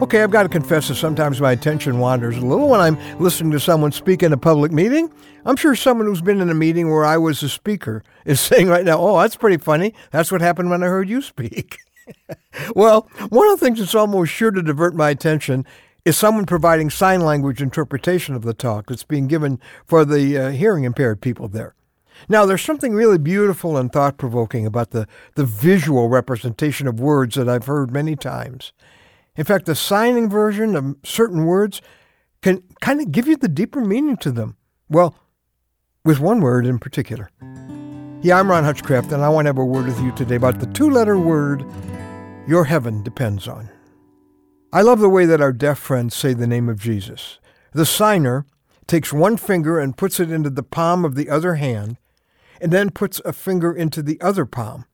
Okay, I've got to confess that sometimes my attention wanders a little when I'm listening to someone speak in a public meeting. I'm sure someone who's been in a meeting where I was the speaker is saying right now, oh, that's pretty funny. That's what happened when I heard you speak. well, one of the things that's almost sure to divert my attention is someone providing sign language interpretation of the talk that's being given for the uh, hearing impaired people there. Now, there's something really beautiful and thought provoking about the, the visual representation of words that I've heard many times. In fact, the signing version of certain words can kind of give you the deeper meaning to them. Well, with one word in particular. Yeah, I'm Ron Hutchcraft, and I want to have a word with you today about the two letter word your heaven depends on. I love the way that our deaf friends say the name of Jesus. The signer takes one finger and puts it into the palm of the other hand, and then puts a finger into the other palm.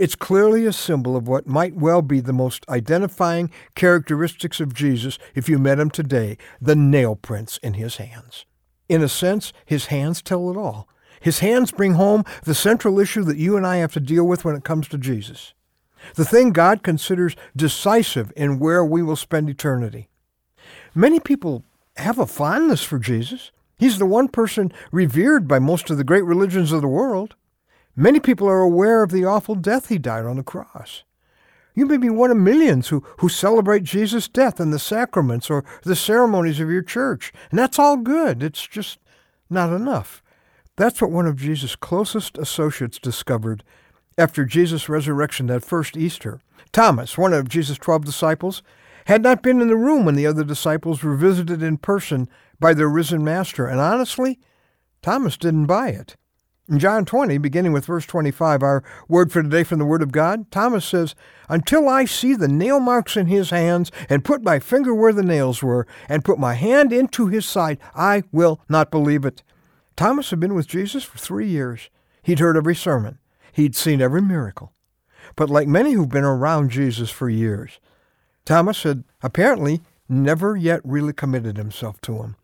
It's clearly a symbol of what might well be the most identifying characteristics of Jesus if you met him today the nail prints in his hands. In a sense, his hands tell it all. His hands bring home the central issue that you and I have to deal with when it comes to Jesus. The thing God considers decisive in where we will spend eternity. Many people have a fondness for Jesus. He's the one person revered by most of the great religions of the world. Many people are aware of the awful death he died on the cross. You may be one of millions who, who celebrate Jesus' death in the sacraments or the ceremonies of your church, and that's all good. It's just not enough. That's what one of Jesus' closest associates discovered after Jesus' resurrection that first Easter. Thomas, one of Jesus' twelve disciples, had not been in the room when the other disciples were visited in person by their risen master, and honestly, Thomas didn't buy it. In John 20, beginning with verse 25, our word for today from the Word of God, Thomas says, Until I see the nail marks in his hands, and put my finger where the nails were, and put my hand into his side, I will not believe it. Thomas had been with Jesus for three years. He'd heard every sermon. He'd seen every miracle. But like many who've been around Jesus for years, Thomas had apparently never yet really committed himself to him.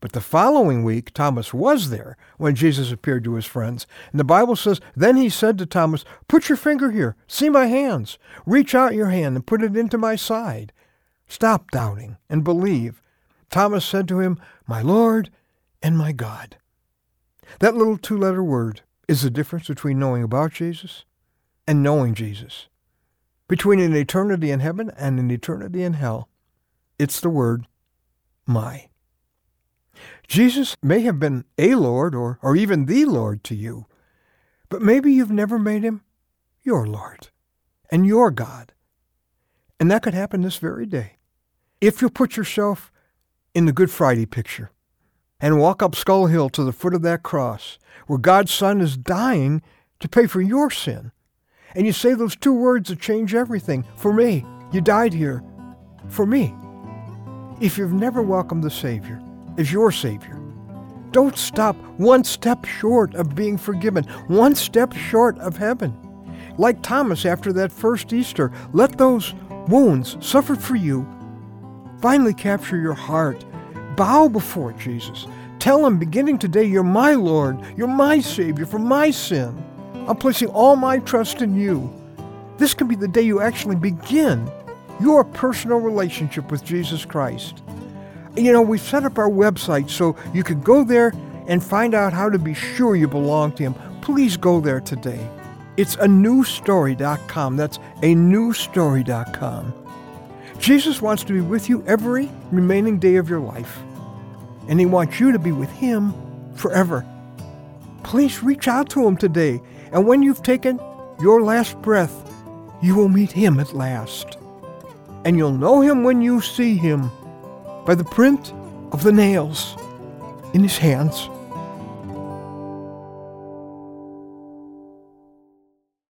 But the following week, Thomas was there when Jesus appeared to his friends. And the Bible says, Then he said to Thomas, Put your finger here. See my hands. Reach out your hand and put it into my side. Stop doubting and believe. Thomas said to him, My Lord and my God. That little two letter word is the difference between knowing about Jesus and knowing Jesus. Between an eternity in heaven and an eternity in hell. It's the word my. Jesus may have been a Lord or, or even the Lord to you, but maybe you've never made him your Lord and your God. And that could happen this very day. If you'll put yourself in the Good Friday picture and walk up Skull Hill to the foot of that cross where God's Son is dying to pay for your sin, and you say those two words that change everything for me, you died here for me. If you've never welcomed the Savior, is your Savior. Don't stop one step short of being forgiven, one step short of heaven. Like Thomas after that first Easter, let those wounds suffered for you finally capture your heart. Bow before Jesus. Tell him, beginning today, you're my Lord, you're my Savior for my sin. I'm placing all my trust in you. This can be the day you actually begin your personal relationship with Jesus Christ. You know, we've set up our website so you can go there and find out how to be sure you belong to Him. Please go there today. It's a newstory.com. That's a newstory.com. Jesus wants to be with you every remaining day of your life, and He wants you to be with Him forever. Please reach out to Him today, and when you've taken your last breath, you will meet Him at last. And you'll know Him when you see Him by the print of the nails in his hands.